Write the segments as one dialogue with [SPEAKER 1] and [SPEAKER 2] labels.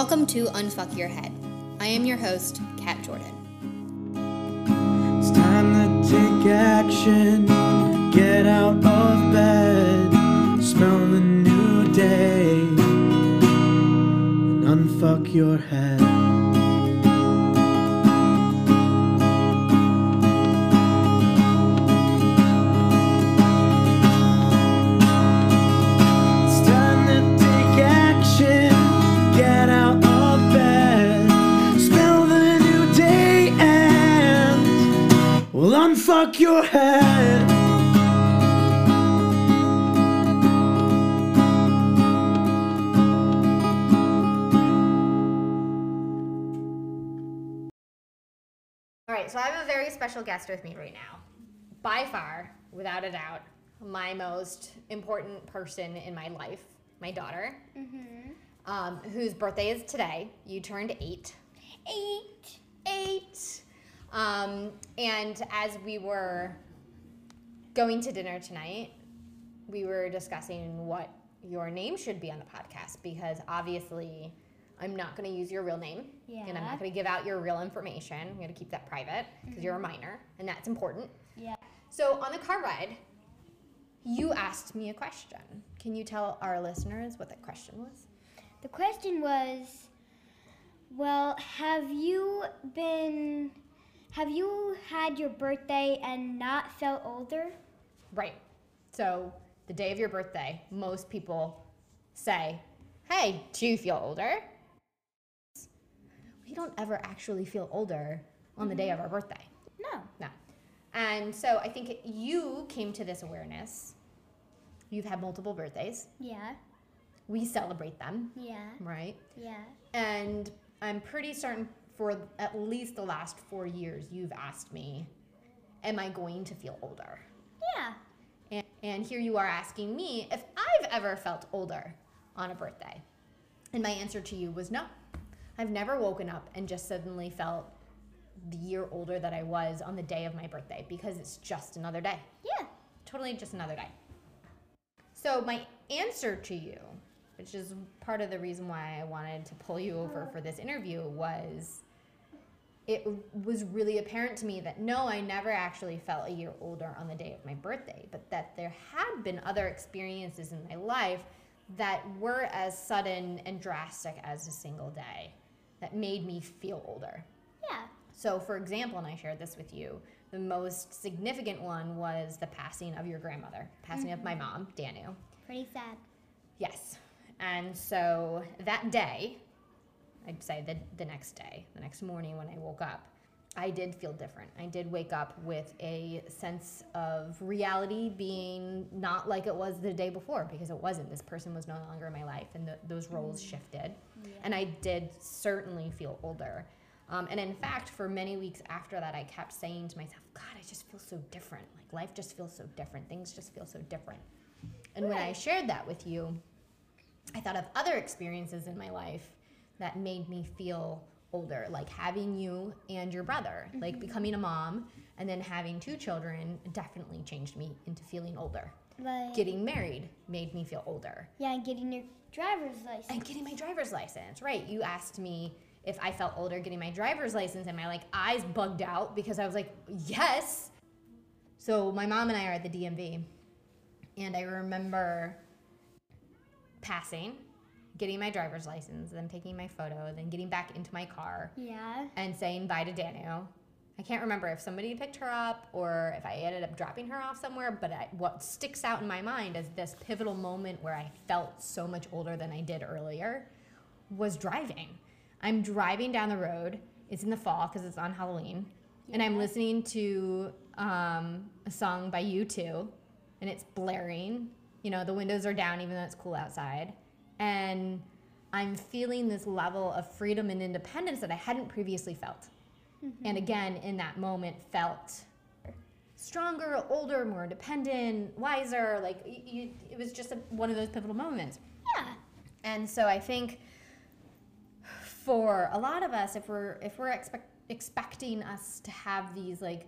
[SPEAKER 1] Welcome to Unfuck Your Head. I am your host, Kat Jordan.
[SPEAKER 2] It's time to take action. Get out of bed. Smell the new day. And unfuck your head. Unfuck your head.
[SPEAKER 1] All right, so I have a very special guest with me right now. By far, without a doubt, my most important person in my life, my daughter, um, whose birthday is today. You turned eight. Eight. Eight. Um, and as we were going to dinner tonight, we were discussing what your name should be on the podcast because obviously I'm not going to use your real name and I'm not going to give out your real information. I'm going to keep that private because you're a minor and that's important.
[SPEAKER 3] Yeah.
[SPEAKER 1] So on the car ride, you asked me a question. Can you tell our listeners what that question was?
[SPEAKER 3] The question was, well, have you been, have you had your birthday and not felt older?
[SPEAKER 1] Right. So the day of your birthday, most people say, Hey, do you feel older? We don't ever actually feel older on the day of our birthday.
[SPEAKER 3] No.
[SPEAKER 1] No. And so I think you came to this awareness. You've had multiple birthdays.
[SPEAKER 3] Yeah.
[SPEAKER 1] We celebrate them,
[SPEAKER 3] Yeah.
[SPEAKER 1] right?
[SPEAKER 3] Yeah.
[SPEAKER 1] And I'm pretty certain for at least the last four years, you've asked me, Am I going to feel older?
[SPEAKER 3] Yeah.
[SPEAKER 1] And, and here you are asking me if I've ever felt older on a birthday. And my answer to you was no. I've never woken up and just suddenly felt the year older that I was on the day of my birthday because it's just another day.
[SPEAKER 3] Yeah.
[SPEAKER 1] Totally just another day. So, my answer to you, which is part of the reason why I wanted to pull you over uh-huh. for this interview, was it was really apparent to me that no, I never actually felt a year older on the day of my birthday, but that there had been other experiences in my life that were as sudden and drastic as a single day that made me feel older.
[SPEAKER 3] Yeah.
[SPEAKER 1] So, for example, and I shared this with you, the most significant one was the passing of your grandmother, passing of my mm-hmm. mom, Danu.
[SPEAKER 3] Pretty sad.
[SPEAKER 1] Yes. And so that day, I'd say the, the next day, the next morning when I woke up, I did feel different. I did wake up with a sense of reality being not like it was the day before because it wasn't. This person was no longer in my life and the, those roles shifted. And I did certainly feel older. Um, and in fact, for many weeks after that, I kept saying to myself, God, I just feel so different. Like life just feels so different. Things just feel so different. And when I shared that with you, I thought of other experiences in my life that made me feel older, like having you and your brother, like mm-hmm. becoming a mom and then having two children definitely changed me into feeling older.
[SPEAKER 3] Like,
[SPEAKER 1] Getting married made me feel older.
[SPEAKER 3] yeah, and getting your driver's license.
[SPEAKER 1] And getting my driver's license, right? You asked me if I felt older getting my driver's license, and my like eyes bugged out because I was like, yes. So my mom and I are at the DMV, and I remember passing, getting my driver's license, then taking my photo, then getting back into my car
[SPEAKER 3] yeah.
[SPEAKER 1] and saying bye to Danu. I can't remember if somebody picked her up or if I ended up dropping her off somewhere, but I, what sticks out in my mind as this pivotal moment where I felt so much older than I did earlier was driving. I'm driving down the road. It's in the fall because it's on Halloween. And I'm listening to um, a song by U2, and it's blaring. You know, the windows are down even though it's cool outside. And I'm feeling this level of freedom and independence that I hadn't previously felt. Mm-hmm. And again, in that moment, felt stronger, older, more independent, wiser. Like, you, it was just a, one of those pivotal moments.
[SPEAKER 3] Yeah.
[SPEAKER 1] And so I think for a lot of us, if we're if we're expect, expecting us to have these like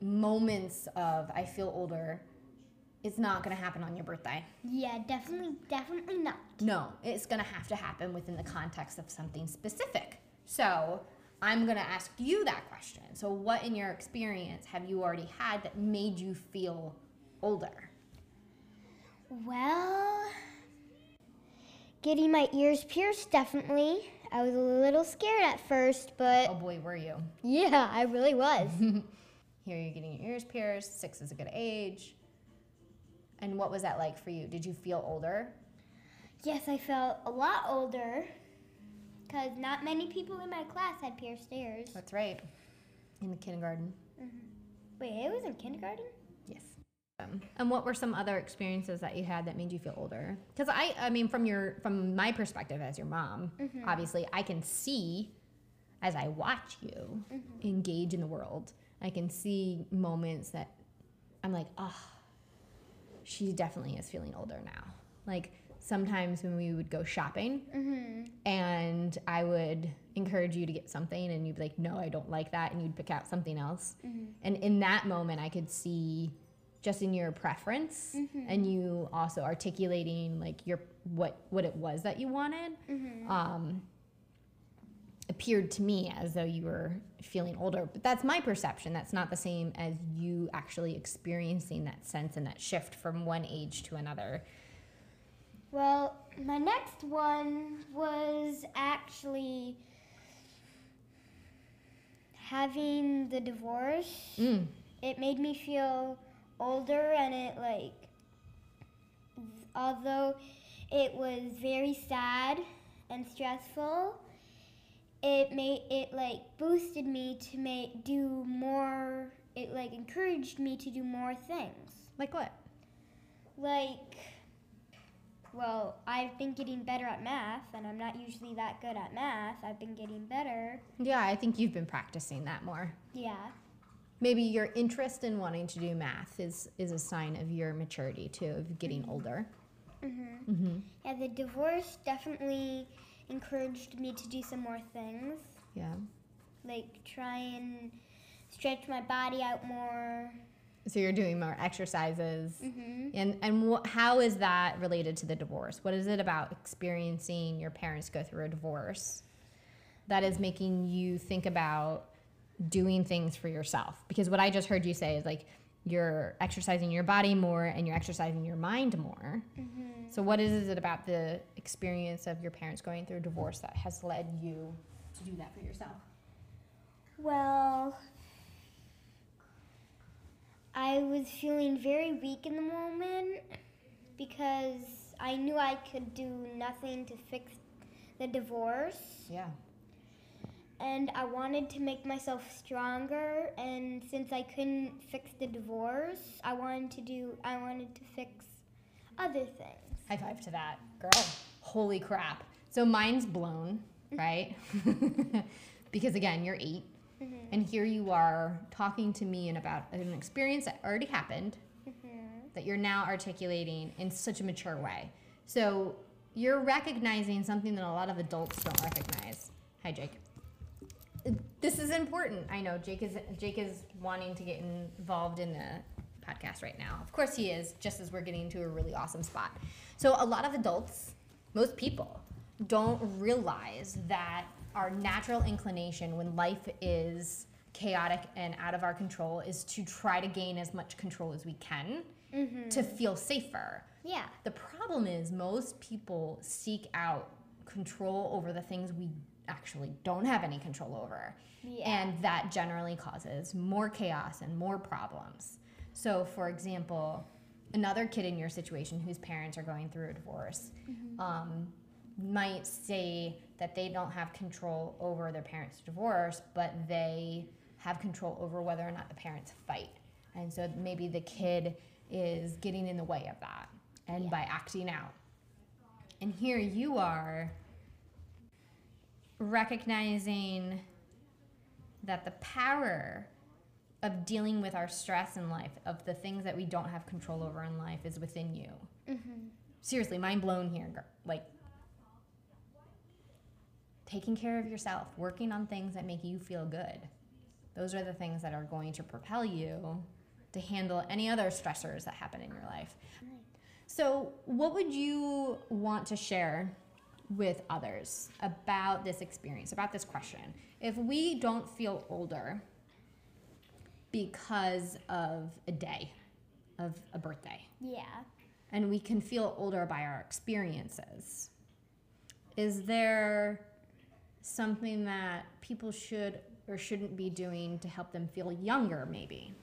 [SPEAKER 1] moments of I feel older, it's not going to happen on your birthday.
[SPEAKER 3] Yeah, definitely, definitely not.
[SPEAKER 1] No, it's going to have to happen within the context of something specific. So, I'm going to ask you that question. So, what in your experience have you already had that made you feel older?
[SPEAKER 3] Well, getting my ears pierced, definitely. I was a little scared at first, but
[SPEAKER 1] Oh boy, were you.
[SPEAKER 3] yeah, I really was.
[SPEAKER 1] Here you're getting your ears pierced, six is a good age. And what was that like for you? Did you feel older?
[SPEAKER 3] yes, I felt a lot older because not many people in my class had pierced ears.
[SPEAKER 1] That's right. In the kindergarten. Mm-hmm.
[SPEAKER 3] Wait, it was in kindergarten?
[SPEAKER 1] Yes. Um, and what were some other experiences that you had that made you feel older? Because I, I mean, from your, from my perspective as your mom, mm-hmm. obviously, I can see as I watch you mm-hmm. engage in the world. I can see moments that I'm like, oh, she definitely is feeling older now. Like sometimes when we would go shopping, mm-hmm. and I would encourage you to get something, and you'd be like, no, I don't like that, and you'd pick out something else. Mm-hmm. And in that moment, I could see just in your preference mm-hmm. and you also articulating like your what what it was that you wanted. Um, appeared to me as though you were feeling older but that's my perception that's not the same as you actually experiencing that sense and that shift from one age to another
[SPEAKER 3] Well, my next one was actually having the divorce.
[SPEAKER 1] mm.
[SPEAKER 3] It made me feel older and it like although it was very sad and stressful, it made it like boosted me to make do more it like encouraged me to do more things.
[SPEAKER 1] like what
[SPEAKER 3] Like, well, I've been getting better at math, and I'm not usually that good at math. I've been getting better.
[SPEAKER 1] yeah i think you've been practicing that more
[SPEAKER 3] Yeah.
[SPEAKER 1] maybe your interest in wanting to do math is is a sign of your maturity too of getting older
[SPEAKER 3] Mhm.
[SPEAKER 1] mm-hmm.
[SPEAKER 3] Yeah, the divorce definitely encouraged me to do some more things,
[SPEAKER 1] yeah
[SPEAKER 3] like try and stretch my body out more.
[SPEAKER 1] so you're doing more exercises
[SPEAKER 3] Mm-hmm.
[SPEAKER 1] And and wh- how is that related to the divorce? What is it about experiencing your parents go through a divorce that is making you think about doing things for yourself? Because what I just heard you say is like you're exercising your body more and you're exercising your mind more.
[SPEAKER 3] Mhm.
[SPEAKER 1] So what is it about the experience of your parents going through a divorce that has led you to do that for yourself?
[SPEAKER 3] Well, I was feeling very weak in the moment because I knew I could do nothing to fix the divorce.
[SPEAKER 1] Yeah.
[SPEAKER 3] And I wanted to make myself stronger and since I couldn't fix the divorce, I wanted to do I wanted to fix other things.
[SPEAKER 1] High five to that, girl. Holy crap. So mine's blown, mm-hmm. right? because again, you're 8 mm-hmm. and here you are talking to me and about an experience that already happened mm-hmm. that you're now articulating in such a mature way. So you're recognizing something that a lot of adults don't recognize. Hi, Jake. This is important. I know Jake is Jake is wanting to get involved in the podcast right now. Of course he is, just as we're getting to a really awesome spot. So a lot of adults, most people, don't realize that our natural inclination when life is chaotic and out of our control is to try to gain as much control as we can mm-hmm. to feel safer.
[SPEAKER 3] Yeah.
[SPEAKER 1] The problem is most people seek out control over the things we actually don't have any control over.
[SPEAKER 3] Yeah.
[SPEAKER 1] And that generally causes more chaos and more problems. So, for example, another kid in your situation whose parents are going through a divorce um, might say that they don't have control over their parents' divorce, but they have control over whether or not the parents fight. And so maybe the kid is getting in the way of that and by acting out. And here you are recognizing that the power of dealing with our stress in life, of the things that we don't have control over in life, is within you. Mm-hmm. Seriously, mind blown here. girl. Like, taking care of yourself, working on things that make you feel good. Those are the things that are going to propel you to handle any other stressors that happen in your life. So, what would you want to share with others about this experience, about this question? If we don't feel older because of a day, of a birthday,
[SPEAKER 3] Yeah.
[SPEAKER 1] and we can feel older by our experiences, is there something that people should or shouldn't be doing to help them feel younger, maybe?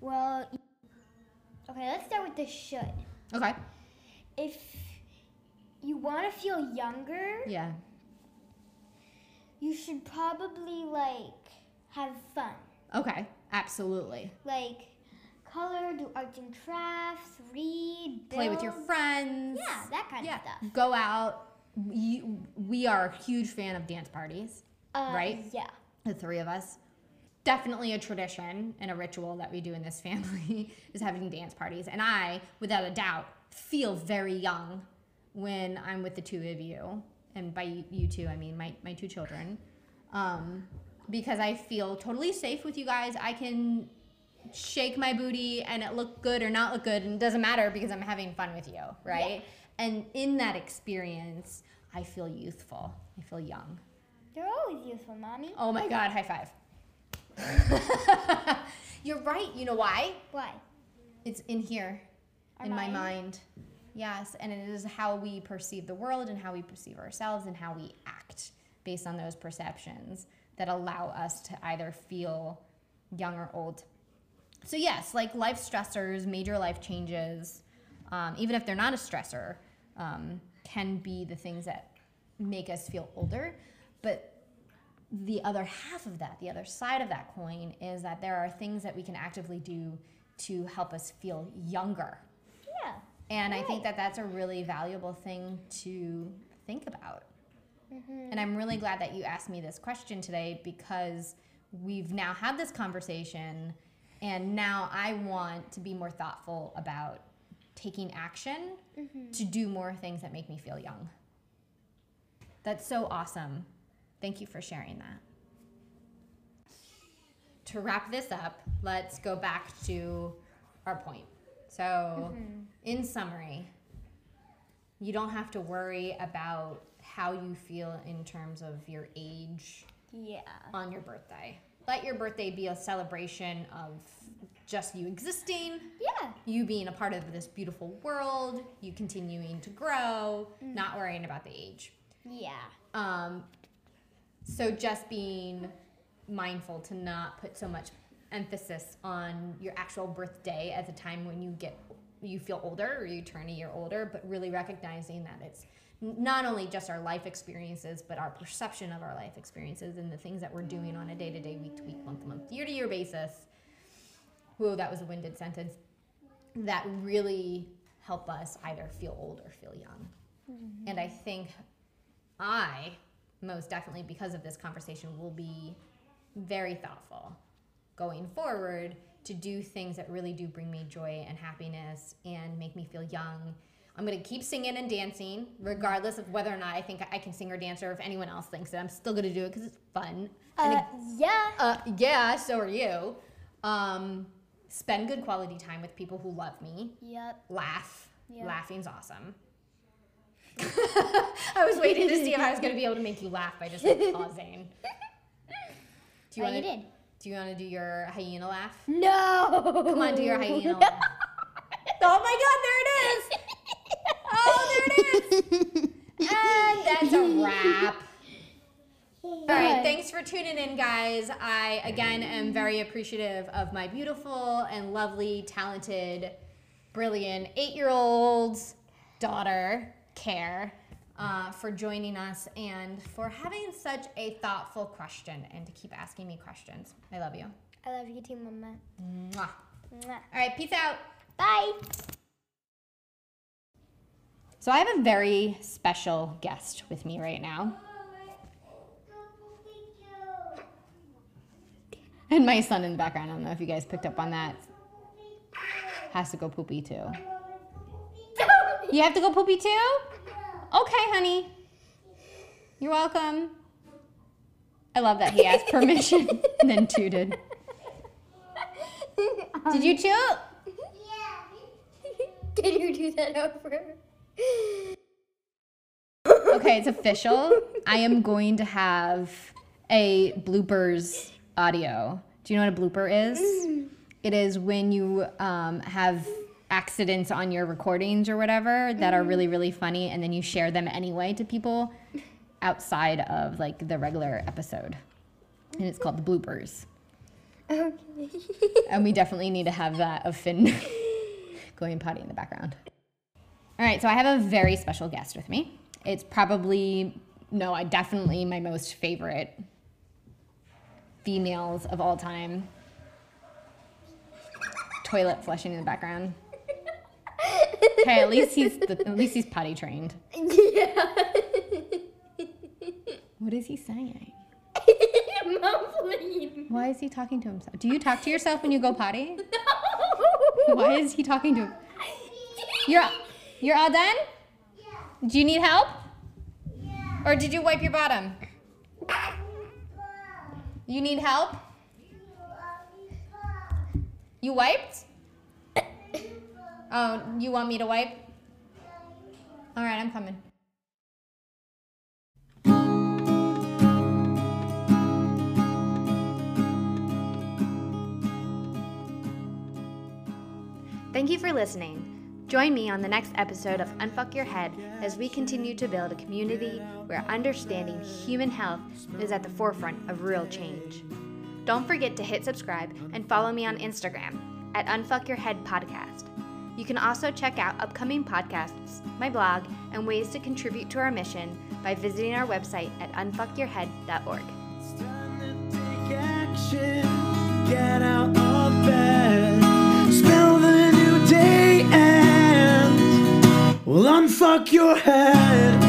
[SPEAKER 3] Well, okay, let's start with the should.
[SPEAKER 1] Okay.
[SPEAKER 3] If you want to feel younger,
[SPEAKER 1] Yeah.
[SPEAKER 3] you should probably like have fun.
[SPEAKER 1] Okay. Absolutely.
[SPEAKER 3] Like color, do arts and crafts, read,
[SPEAKER 1] Play with your friends.
[SPEAKER 3] Yeah, that kind
[SPEAKER 1] yeah.
[SPEAKER 3] of stuff.
[SPEAKER 1] Go out. We, we are a huge fan of dance parties,
[SPEAKER 3] Uh,
[SPEAKER 1] right?
[SPEAKER 3] Yeah.
[SPEAKER 1] the three of us. Definitely a tradition and a ritual that we do in this family is having dance parties. And I, without a doubt, feel very young when I'm with the two of you. And by you two, I mean my, my two children. Um, because I feel totally safe with you guys. I can shake my booty and it look good or not look good and it doesn't matter because I'm having fun with you, right? And in that experience, I feel youthful. I feel young.
[SPEAKER 3] They're always youthful, mommy.
[SPEAKER 1] Oh my god, high five. You're right. You know why?
[SPEAKER 3] Why?
[SPEAKER 1] It's in here,
[SPEAKER 3] Our
[SPEAKER 1] in my
[SPEAKER 3] mind?
[SPEAKER 1] Yes, and it is how we perceive the world and how we perceive ourselves and how we act based on those perceptions that allow us to either feel young or old. So, yes, like life stressors, major life changes, um, even if they're not a stressor, um, can be the things that make us feel older. But the other half of that, the other side of that coin, is that there are things that we can actively do to help us feel younger. And I think that that's a really valuable thing to think about. Mm-hmm. And I'm really glad that you asked me this question today because we've now had this conversation, and now I want to be more thoughtful about taking action mm-hmm. to do more things that make me feel young. That's so awesome. Thank you for sharing that. To wrap this up, let's go back to our point. So, in summary, you don't have to worry about how you feel in terms of your age
[SPEAKER 3] Yeah.
[SPEAKER 1] on your birthday. Let your birthday be a celebration of just you existing,
[SPEAKER 3] Yeah.
[SPEAKER 1] you being a part of this beautiful world, you continuing to grow, not worrying about the age.
[SPEAKER 3] Yeah.
[SPEAKER 1] Um, so just being mindful to not put so much emphasis on your actual birthday as a time when you get you feel older or you turn a year older, but really recognizing that it's not only just our life experiences, but our perception of our life experiences and the things that we're doing on a day to day, week to week, month to month, year to year basis. Whoa, that was a winded sentence. That really help us either feel old or feel young. Mm-hmm. And I think I, most definitely because of this conversation, will be very thoughtful going forward to do things that really do bring me joy and happiness and make me feel young. I'm gonna keep singing and dancing, regardless of whether or not I think I can sing or dance, or if anyone else thinks that I'm still gonna do it because it's fun.
[SPEAKER 3] Uh,
[SPEAKER 1] it-
[SPEAKER 3] yeah.
[SPEAKER 1] uh, yeah, so are you. Um, spend good quality time with people who love me.
[SPEAKER 3] Yep.
[SPEAKER 1] Laugh.
[SPEAKER 3] Yeah.
[SPEAKER 1] Laughing's awesome. I was waiting to see if I was going to be able to make you laugh by just like, pausing. Do you
[SPEAKER 3] Oh,
[SPEAKER 1] want
[SPEAKER 3] you did.
[SPEAKER 1] Do you want to do your hyena laugh?
[SPEAKER 3] No.
[SPEAKER 1] Come on, do your hyena laugh. Oh my God! There it is. Oh, there it is. And that's a wrap. All right, thanks for tuning in, guys. I again am very appreciative of my beautiful and lovely, talented, brilliant eight-year-old daughter, Care, uh, for joining us and for having such a thoughtful question and to keep asking me questions. I love you.
[SPEAKER 3] I love you too, Mama.
[SPEAKER 1] Mwah.
[SPEAKER 3] Mwah.
[SPEAKER 1] All right, peace out.
[SPEAKER 3] Bye.
[SPEAKER 1] So I have a very special guest with me right now. And my son in the background, I don't know if you guys picked up on that, has to go poopy too. You have to go poopy too? Okay, honey. You're welcome. I love that he asked permission and then tooted. Did you chew? Yeah.
[SPEAKER 3] Can you do that over?
[SPEAKER 1] Okay, it's official. I am going to have a bloopers audio. Do you know what a blooper is? It is when you um, have accidents on your recordings or whatever that are really, mm-hmm. really funny, and then you share them anyway to people outside of like the regular episode. And it's called the bloopers.
[SPEAKER 3] Okay.
[SPEAKER 1] And we definitely need to have that of Finn going potty in the background. All right, so I have a very special guest with me. It's probably, no, I definitely my most favorite females of all time. Toilet flushing in the background. Okay, at least he's the, at least he's potty trained.
[SPEAKER 3] yeah.
[SPEAKER 1] What is he saying?
[SPEAKER 3] Mumbling.
[SPEAKER 1] Why is he talking to himself? Do you talk to yourself when you go potty? Why is he talking to? You're you're all done? Yeah. Do you need help? Yeah. Or did you wipe your bottom? You need help? You wiped? Oh, you want me to wipe? All right, I'm coming. Thank you for listening. Join me on the next episode of Unfuck Your Head as we continue to build a community where understanding human health is at the forefront of real change. Don't forget to hit subscribe and follow me on Instagram at Unfuck Your Head Podcast. You can also check out upcoming podcasts, my blog, and ways to contribute to our mission by visiting our website at unfuckyourhead.org.
[SPEAKER 2] It's time to take action. Get out of bed. Spell the new day and well, unfuck your head.